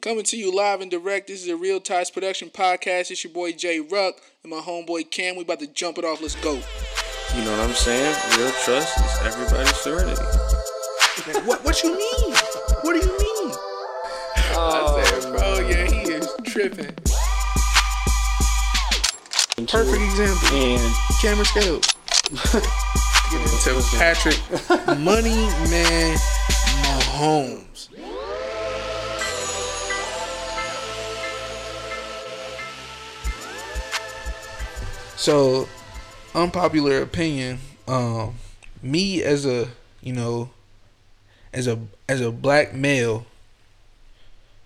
Coming to you live and direct. This is a Real Ties Production podcast. It's your boy Jay Ruck and my homeboy Cam. We about to jump it off. Let's go. You know what I'm saying? Real trust is everybody's serenity. what? What you mean? What do you mean? Oh, I said, oh, bro, yeah, he is tripping. Perfect example. And Camera scale. Get into Patrick Money Man Mahomes. So, unpopular opinion. Um, me as a you know, as a as a black male,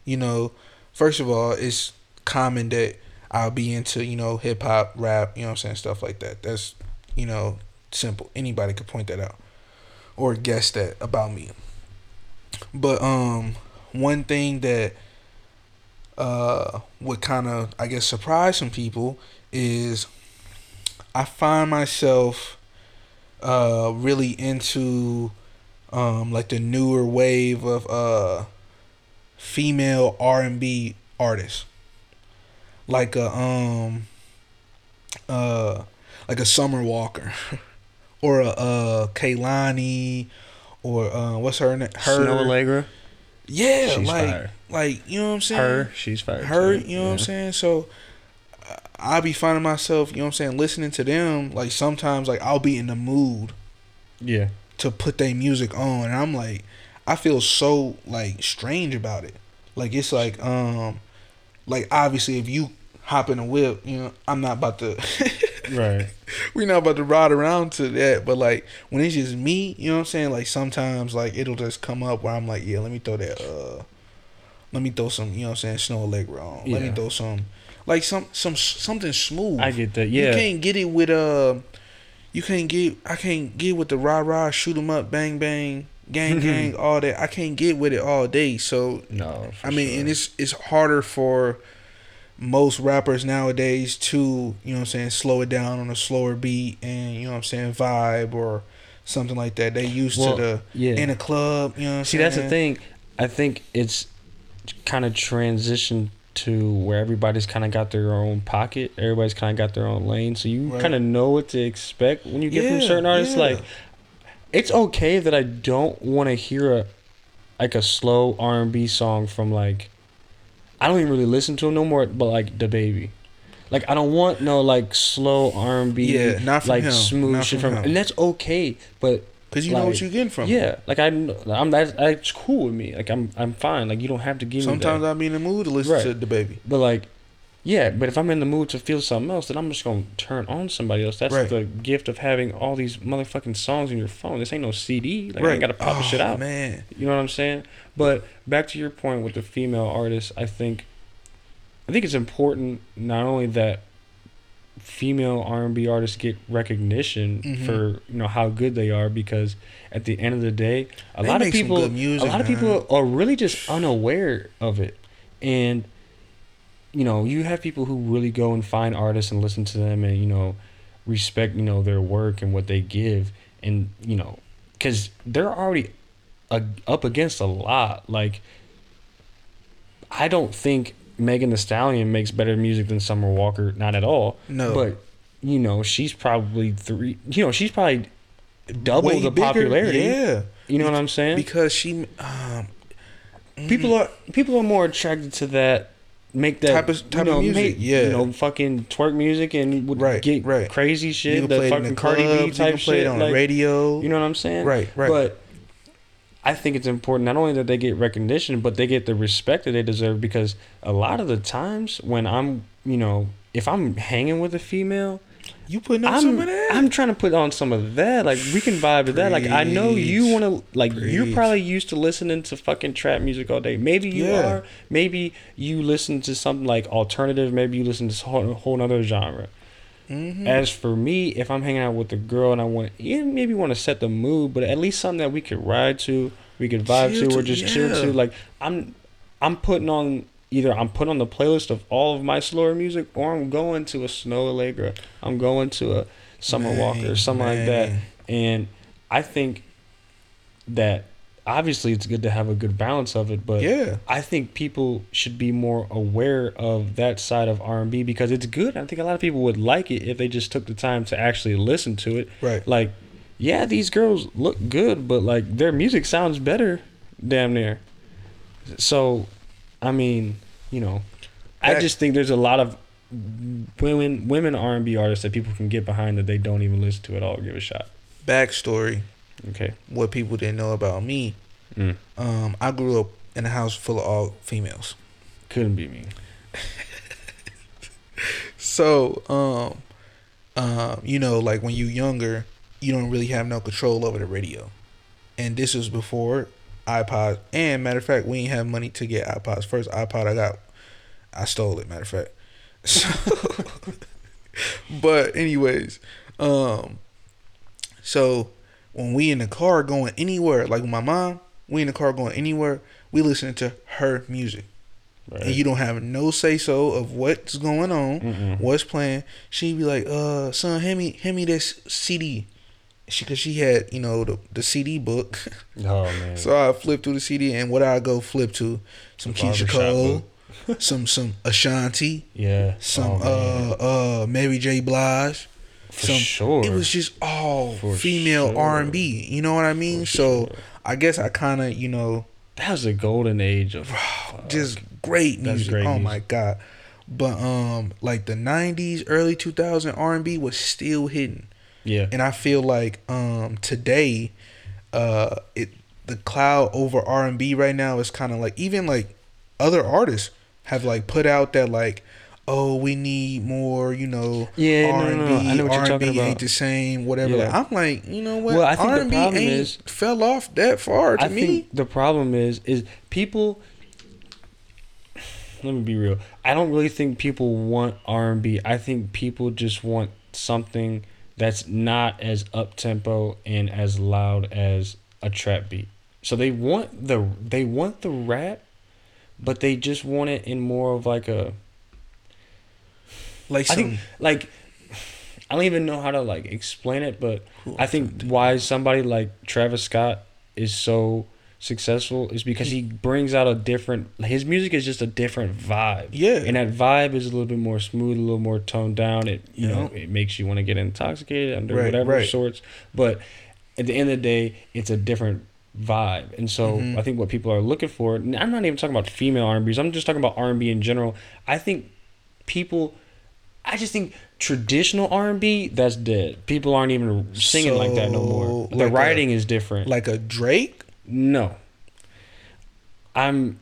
you know, first of all, it's common that I'll be into you know hip hop, rap, you know I'm saying, stuff like that. That's you know simple. Anybody could point that out or guess that about me. But um, one thing that uh would kind of I guess surprise some people is I find myself uh really into um like the newer wave of uh female R&B artists like a um uh like a Summer Walker or a uh Kehlani or uh what's her name her Snoh Aalegra. yeah She's like fire. like you know what I'm saying Her, she's fire. her, too. you know what I'm saying? So I be finding myself, you know what I'm saying, listening to them. Like sometimes, like I'll be in the mood Yeah. to put their music on, and I'm like, I feel so like strange about it. Like it's like, um, like obviously if you hop in a whip, you know, I'm not about to. Right. We're not about to ride around to that, but like when it's just me, you know what I'm saying? Like sometimes like it'll just come up where I'm like, yeah, let me throw that uh let me throw some, you know what I'm saying, Snoh Aalegra on. Let me throw some like some some something smooth. I get that. Yeah, you can't get it with uh you can't get I can't get with the rah rah, shoot 'em up, bang bang, gang gang, all that. I can't get with it all day. So No. for I mean, sure. and it's it's harder for most rappers nowadays to, you know what I'm saying, slow it down on a slower beat and, you know what I'm saying, vibe or something like that. They used Well, to the yeah. in a club, you know what See, saying? that's the thing. I think it's kind of transitioned to where everybody's kind of got their own pocket. Everybody's kind of got their own lane. So you Right. kind of know what to expect when you get from certain artists. yeah. Like, it's okay that I don't want to hear a like a slow R and B song from like I don't even really listen to him no more. But like the baby. Like I don't want no like slow R and B, Yeah, not from like him. smooth Not shit from from, him. and that's okay. But Cuz you know what you're getting from. yeah, like I, I'm that's, that's cool with me. Like I'm, I'm fine. Like you don't have to give Sometimes me. I'll be in the mood to listen Right. to the baby. but like, yeah. But if I'm in the mood to feel something else, then I'm just gonna turn on somebody else. That's Right. the gift of having all these motherfucking songs in your phone. This ain't no CD. Like I ain't gotta pop oh, the shit out. man. You know what I'm saying? But back to your point with the female artists, I think, I think it's important not only that female R&B artists get recognition Mhm. for you know how good they are because at the end of the day, a They lot of people, music, a lot of people are really just unaware of it, and you know you have people who really go and find artists and listen to them and you know respect you know their work and what they give. And you know because they're already a, up against a lot. Like i don't think Megan Thee Stallion makes better music than summer walker not at all No. but you know she's probably three you know she's probably double Way the bigger, popularity Yeah. you know what i'm saying Because she um people are people are more attracted to that make that Type of- type you of know, music, make, yeah. you know fucking twerk music and would Right, get right. crazy you shit can the play it in fucking the Cardi clubs, B you type can play shit it on like, the radio. you know what I'm saying Right, right. but I think it's important not only that they get recognition but they get the respect that they deserve because a lot of the times when I'm you know if I'm hanging with a female you putting on some I'm, of that? I'm trying to put on some of that. Like we can vibe to that. Like I know you want to. Like you're probably used to listening to fucking trap music all day. Maybe you Yeah. are. Maybe you listen to something like alternative. Maybe you listen to a whole, whole other genre. Mhm. As for me, if I'm hanging out with a girl and I want, yeah, maybe want to set the mood, but at least something that we could ride to, we could vibe Chill to, or just chill to. Like I'm, I'm putting on either I'm putting on the playlist of all of my slower music, or I'm going to a Snoh Aalegra. I'm going to a Summer Walker or Man, something like that. And I think that obviously it's good to have a good balance of it, but Yeah. I think people should be more aware of that side of R and B because it's good. I think a lot of people would like it if they just took the time to actually listen to it. Right. Like, yeah, these girls look good, but like their music sounds better, damn near. So, I mean, you know, I just think there's a lot of women women R and B artists that people can get behind that they don't even listen to at all. or Give a shot. Backstory: Okay. What people didn't know about me. Mm. Um, I grew up in a house full of all females. Couldn't be me. So, um, um, you know, like when you younger, you don't really have no control over the radio. And this was before iPod. And matter of fact, we didn't have money to get iPods. First iPod I got, I stole it. Matter of fact. So, but anyways, um, so when we in the car going anywhere, like with my mom, we in the car going anywhere, we listening to her music Right. and you don't have no say so of what's going on, Mm-mm. what's playing. She'd be like, "Uh, son, hand me, hand me this CD." She, cause she had, you know, the the CD book. oh man. so I flip through the CD, and what I go flip to, some Keyshia Cole, some some Ashanti, yeah. some Oh, uh uh Mary J. Blige. For some, sure. It was just all For female sure. R and B. You know what I mean? For so sure. I guess I kind of, you know, that was a golden age of just great music. great oh music. my god! But um, like the '90s, early 2000 R&B was still hitting, yeah. and I feel like um today, uh, it the cloud over R&B right now is kind of like even like other artists have like put out that like. Oh, we need more, you know. Yeah, no, R no, no, B. I know what you're R and talking B ain't about. the same. Whatever. Yeah. Like, I'm like, you know what? Well, I think the R and B problem ain't is- fell off that far to I me. think the problem is is people. Let me be real. I don't really think people want R&B. I think people just want something that's not as up tempo and as loud as a trap beat. So they want the they want the rap, but they just want it in more of like a like I think like I don't even know how to like explain it, but Who I think why somebody like Travis Scott is so successful is because he brings out a different his music is just a different vibe. Yeah. And that vibe is a little bit more smooth, a little more toned down. It you know, it makes you want to get intoxicated under Right, whatever right. sorts. But at the end of the day, it's a different vibe. And so Mhm. I think what people are looking for, and I'm not even talking about female R&Bs. I'm just talking about R&B in general. I think people I just think traditional R&B that's dead. People aren't even singing like that no more. So, The like a- writing is different. like a Drake. no. I'm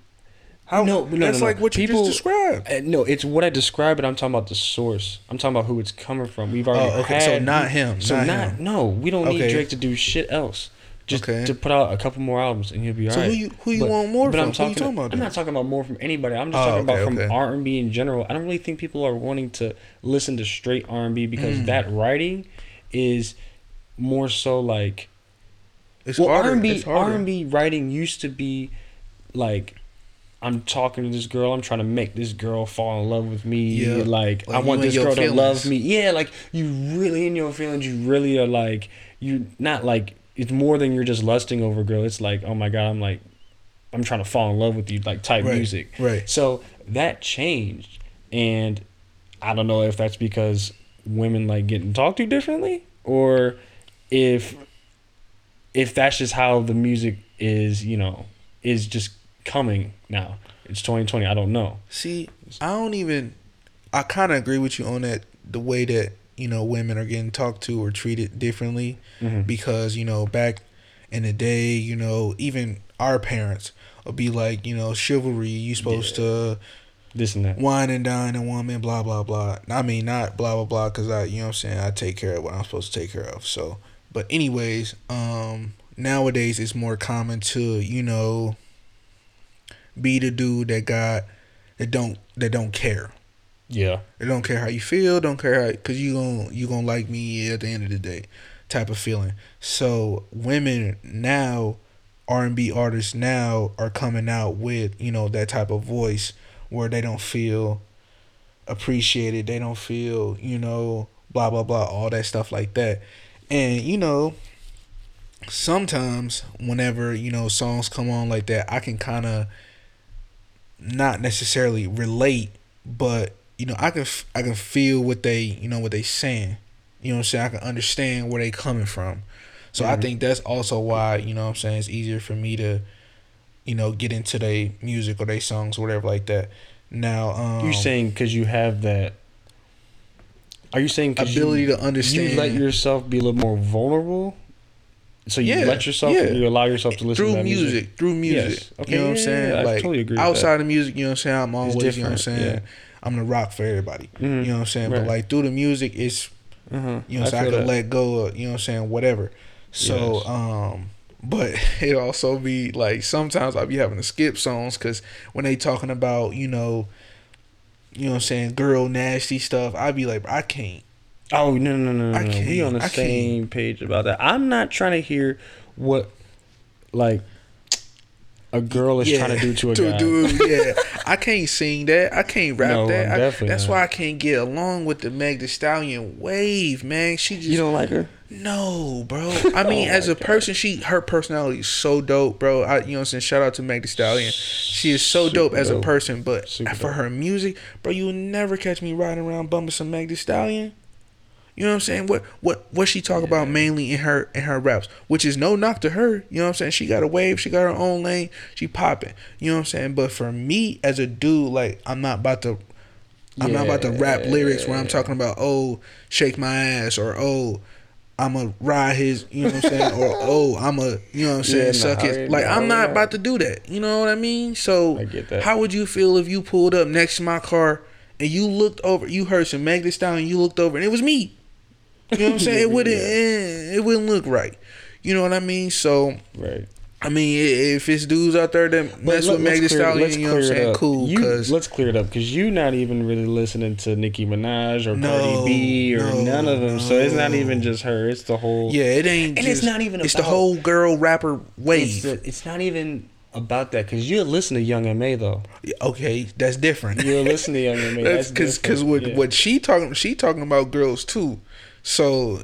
How, No, no, that's no, no. like what you People- just described. uh, no, it's what I described, but I'm talking about the source. I'm talking about who it's coming from. We've already Oh, okay, so not him, So not not, him. no. We don't need Drake to do shit else. Just Okay. to put out a couple more albums and he'll be So alright. who you- who you want more from? Who you talking about I'm not talking about more from anybody. I'm just Oh, talking about from okay. R and B in general. I don't really think people are wanting to listen to straight R and B because Mm. that writing is more so like It's well, harder. R and B It's harder. R and B writing used to be like I'm talking to this girl. I'm trying to make this girl fall in love with me. Yeah. Like, Like I want this girl to love me. Yeah, like you really in your feelings. You really are like you not like it's more than you're just lusting over a girl. It's like oh my god, I'm like I'm trying to fall in love with you. Like type Right, music. right. So that changed, and I don't know if that's because women like getting talked to differently, or if if that's just how the music is, you know, is just coming now. It's 2020. I don't know. See, I don't even. I kind of agree with you on that. The way that you know women are getting talked to or treated differently, Mhm. because you know back in the day, you know even our parents would be like, you know, chivalry. You supposed to This and that. wine and dine a woman, blah blah blah. I mean, not blah blah blah, because I, you know, what I'm saying I take care of what I'm supposed to take care of. So, but anyways, um, nowadays it's more common to you know be the dude that got that don't that don't care. Yeah. They don't care how you feel, don't care how, cause you gon' you gonna like me at the end of the day, type of feeling. So women now, R and B artists now are coming out with you know that type of voice where they don't feel appreciated, they don't feel you know blah blah blah all that stuff like that, and you know, sometimes whenever you know songs come on like that, I can kind of not necessarily relate, but you know I can I can feel what they you know what they saying. You know what I'm saying? I can understand where they coming from. So I Mhm. think that's also why you know what I'm saying it's easier for me to you know get into their music or their songs or whatever like that. Now um, You're saying because you have that. Are you saying ability you, to understand You let yourself be a little more vulnerable. So you Yeah, let yourself, yeah. you allow yourself to listen through to music, music. through music. Yes. Okay, You know what I'm saying? I like totally agree with outside that. of music, you know what I'm saying? I'm always, you know what I'm different, saying? I'm the rock for everybody. Mhm. You know what I'm saying? But like through the music, it's Uh-huh. you know, so I, feel could that. let go of, you know what I'm saying, whatever. So, Yes. um, but it also be like sometimes I'll be having to skip songs because when they talking about, you know, you know what I'm saying, girl nasty stuff, I'd be like, I can't. Oh no no no no! I no. Can't- on the I can't. same page about that. I'm not trying to hear what like a girl is trying to do to a guy. dude, yeah. I can't sing that. I can't rap No, that. I- definitely that's not. why I can't get along with the Meg Thee Stallion wave, man. She just You don't like her? No, bro. I mean, Oh as a God. person, she her personality is so dope, bro. I you know what I'm saying? Shout out to Meg Thee Stallion. She is so dope Super as a person, but Super for dope. her music, bro, you will never catch me riding around bumping some Meg Thee Stallion. You know what I'm saying? What what what she talk about mainly in her in her raps, which is no knock to her. You know what I'm saying? She got a wave, she got her own lane, she popping. You know what I'm saying? But for me as a dude, like I'm not about to I'm not about to rap lyrics where I'm talking about oh shake my ass or oh I'm a ride his you know what I'm saying or oh I'm a you know what I'm saying Yeah, suck his like I'm not about to do that. You know what I mean? So I get that. how would you feel if you pulled up next to my car and you looked over you heard some Meg Thee Stallion you looked over and it was me. You know what I'm saying? It wouldn't eh, it wouldn't look right. You know what I mean? So Right. I mean, if it's dudes out there that mess let- with Meg Thee Stallion, you know what I'm it saying? Cool, You- let's clear it up because you're not even really listening to Nicki Minaj or No, Cardi B or no, none of them. So it's not even just her. It's the whole. yeah, it ain't. And it's not even It's the whole girl rapper wave. It's, the, it's not even about that because you listen to Young M.A. though. okay, that's different. You listen to Young M.A. That's That's because because what Yeah. what she talking she talking about girls too. So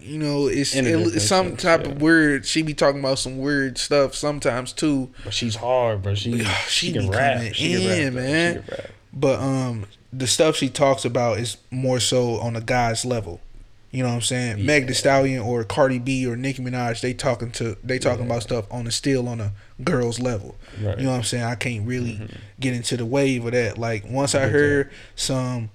you know it's, it- some type yeah. of weird. She be talking about some weird stuff sometimes too. But she's hard, bro. She She she, can rap. She can rap, man. She can rap. But um, the stuff she talks about is more so on a guy's level. You know what I'm saying? Meg Thee Yeah. Stallion or Cardi B or Nicki Minaj, they talking to they talking Yeah. about stuff on a still on a girl's level. Right. You know what I'm saying? I can't really Mhm. get into the wave of that. Like once I Big heard some,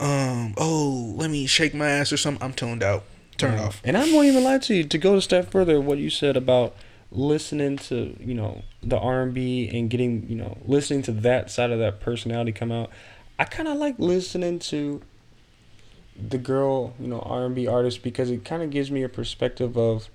um, oh, let me shake my ass or something, I'm tuned out. Turn it Right. off. And I won't even lie to you. To go a step further, what you said about listening to you know the R and B and getting you know listening to that side of that personality come out. I kind of like listening to the girl you know R and B artists because it kind of gives me a perspective of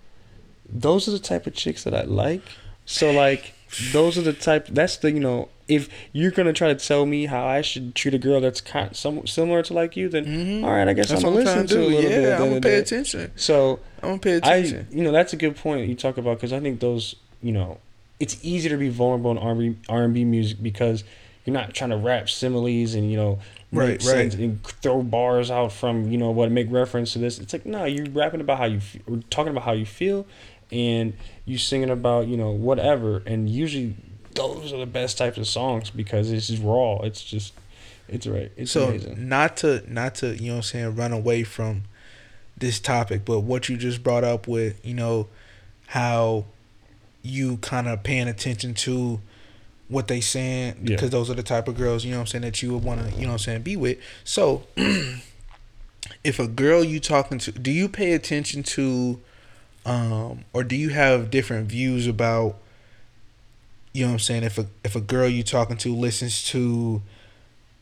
those are the type of chicks that I like. So like those are the type. That's the you know if you're gonna try to tell me how I should treat a girl that's kind some similar to like you, then Mhm. all right, I guess That's I'm gonna listen to do. a little bit. Yeah, at I'm gonna pay attention. So I'm gonna pay I, attention. you know, that's a good point you talk about because I think those, you know, it's easier to be vulnerable in R&B, R&B music because you're not trying to rap similes and you know, make Right, right. and throw bars out from you know what make reference to this. It's like no, you're rapping about how you, or talking about how you feel, and you singing about you know whatever. And usually those are the best types of songs because it's just raw. It's just, it's right. It's so amazing. not to not to you know what I'm saying run away from this topic, but what you just brought up with you know how you kind of paying attention to what they saying Yeah. because those are the type of girls you know what I'm saying that you would want to you know what I'm saying be with. So if a girl you talking to, do you pay attention to, um, or do you have different views about? You know what I'm saying? If a if a girl you're talking to listens to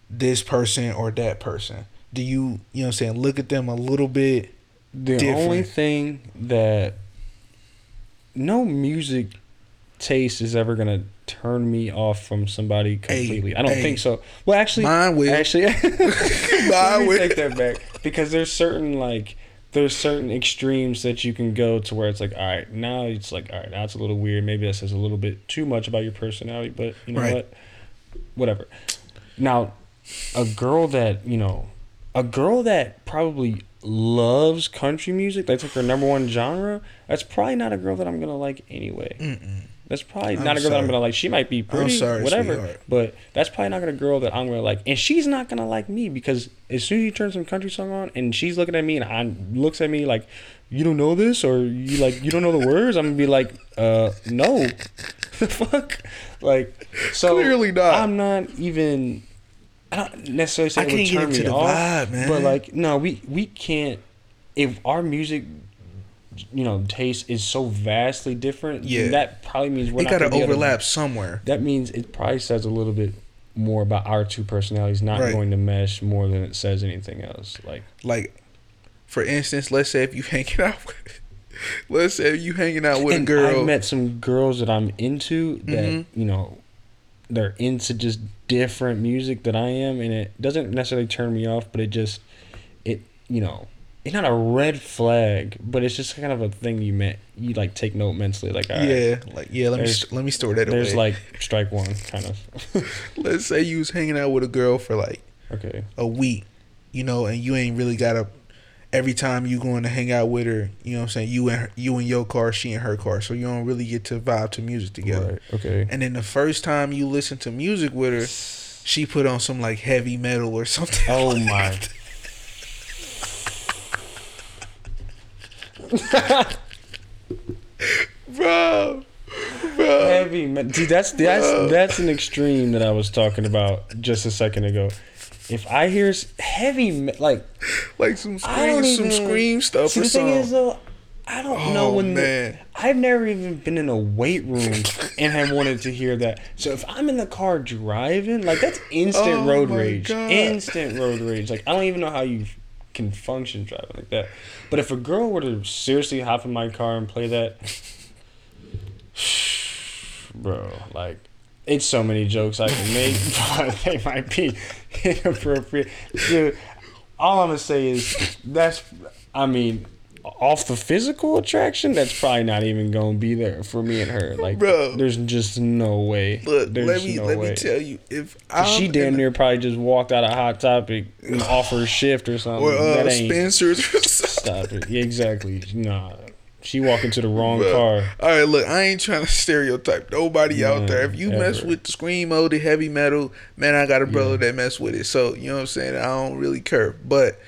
this person or that person, do you you know what I'm saying look at them a little bit? The different. only thing that no music taste is ever gonna turn me off from somebody completely. I don't hey. think so. Well, actually, Mine will. actually, Mine will. take that back because there's certain like there's certain extremes that you can go to where it's like, all right, now it's like, all right, now it's a little weird. Maybe that says a little bit too much about your personality, but you know Right. what? Whatever. Now, a girl that you know, a girl that probably loves country music, that's like her number one genre. That's probably not a girl that I'm gonna like anyway. Mm-mm. That's probably I'm not a girl that I'm gonna like. She might be pretty, sorry, whatever, sweetheart. but that's probably not gonna girl that I'm gonna like. And she's not gonna like me because as soon as you turn some country song on and she's looking at me and I looks at me like, you don't know this or you like you don't know the words, I'm gonna be like, uh, no, the fuck, like so Clearly not. I'm not even. I don't necessarily say I it would turn into me the off, vibe, man. but like no, we we can't. If our music, you know, taste is so vastly different, Yeah. that probably means we're It got to overlap somewhere. That means it probably says a little bit more about our two personalities not Right. going to mesh more than it says anything else. Like Like, for instance, let's say if you hanging out with, let's say you hanging out with and a girl. I've met some girls that I'm into that Mhm. you know they're into just different music that I am, and it doesn't necessarily turn me off, but it just it you know it's not a red flag, but it's just kind of a thing you meant you like take note mentally, like all right, yeah, like yeah. Let me st- let me store that there's away. like strike one kind of let's say you was hanging out with a girl for like okay a week, you know, and you ain't really got a. Every time you going to hang out with her, you know what I'm saying. You and her, you in your car, she in her car, so you don't really get to vibe to music together. right okay And then the first time you listen to music with her, she put on some like heavy metal or something. oh like my that. Bro, bro. heavy me- See, that's that's Bro. that's an extreme that I was talking about just a second ago. If I hear heavy, like like some scream, some even- scream stuff see, or the thing is though, I don't know Oh, when. the- I've never even been in a weight room and have wanted to hear that. So if I'm in the car driving, like that's instant Oh, road rage. God. Instant road rage. Like I don't even know how you can function driving like that. But if a girl were to seriously hop in my car and play that, bro, like it's so many jokes I can make, but they might be inappropriate. Dude, all I'm gonna say is that's, I mean, off the physical attraction, that's probably not even gonna be there for me and her. Like, Bro. there's just no way. Look, there's let me no let way. me tell you, if I'm she damn near probably just walked out of Hot Topic and off her shift or something. or uh, that ain't Spencer's. or something. stop it. Yeah, exactly. Nah, she walked into the wrong Bro. car. All right, look, I ain't trying to stereotype nobody out there. If you mess with the scream screamo, the heavy metal, man, I got a brother Yeah. that mess with it. So you know what I'm saying. I don't really care. But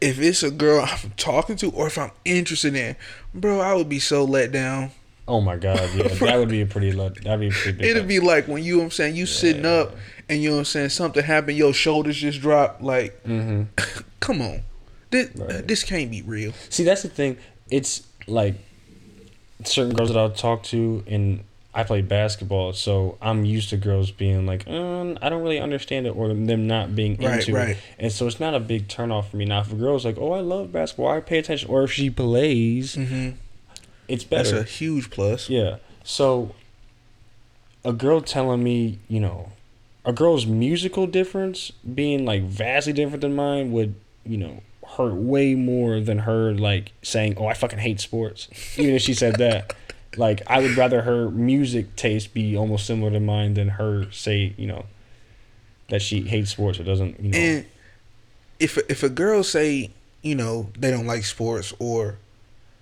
if it's a girl I'm talking to, or if I'm interested in, bro, I would be so let down. Oh my god, yeah, that would be a pretty. Let, that'd be a pretty big. It'd be like when you know what I'm saying, you sitting up and you know what I'm saying, something happened, your shoulders just drop. Like, hmm come on, this Right. this can't be real. See, that's the thing. It's like certain girls that I'll talk to, and I play basketball, so I'm used to girls being like, um, I don't really understand it, or them not being Right, into right. it, and so it's not a big turnoff for me. Now, if a girl's like, oh, I love basketball, I pay attention, or if she plays, hmm it's better. That's a huge plus. Yeah. So a girl telling me, you know, a girl's musical difference being like vastly different than mine would, you know, hurt way more than her like saying, "Oh, I fucking hate sports." Even if she said that. Like I would rather her music taste be almost similar to mine than her say, you know, that she hates sports or doesn't, you know. And if if a girl say you know they don't like sports or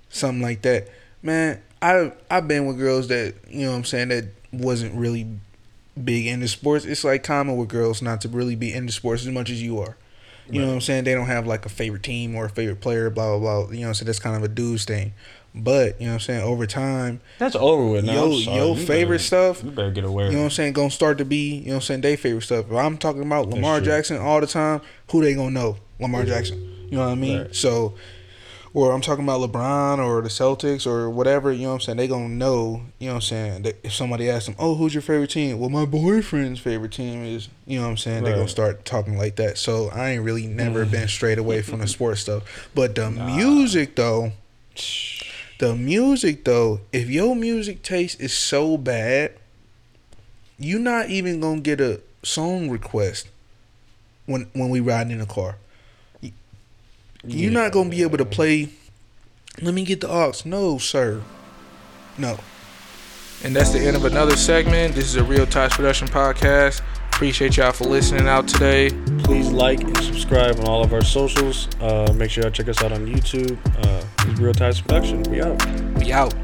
something like that, man, I I've been with girls that you know what I'm saying that wasn't really big into sports. It's like common with girls not to really be into sports as much as you are. You know what I'm saying? They don't have like a favorite team or a favorite player, blah blah blah. You know, so that's kind of a dude's thing. But you know what I'm saying? Over time, That's over with now. yo, your You favorite better- stuff You better get aware. you know what I'm saying, gonna start to be, you know what I'm saying, they favorite stuff. If I'm talking about Lamar. Jackson all the time, who they gonna know? Lamar Jackson. You know what I mean? Right. So or I'm talking about LeBron or the Celtics or whatever, you know what I'm saying, they gonna know, you know what I'm saying, that if somebody asks them, Oh, who's your favorite team? Well my boyfriend's favorite team is you know what I'm saying, they gonna start talking like that. So I ain't really never Mm. been straight away from the sports stuff. But the music though, the music though, if your music taste is so bad, you're not even gonna get a song request when when we riding in the car. You're not gonna be able to play. Let me get the aux. No, sir. No. And that's the end of another segment. This is a Real Touch Production podcast. Appreciate y'all for listening out today. Please like and subscribe on all of our socials. Uh, make sure y'all check us out on YouTube. Uh, is Real Ties Production. We out. We out.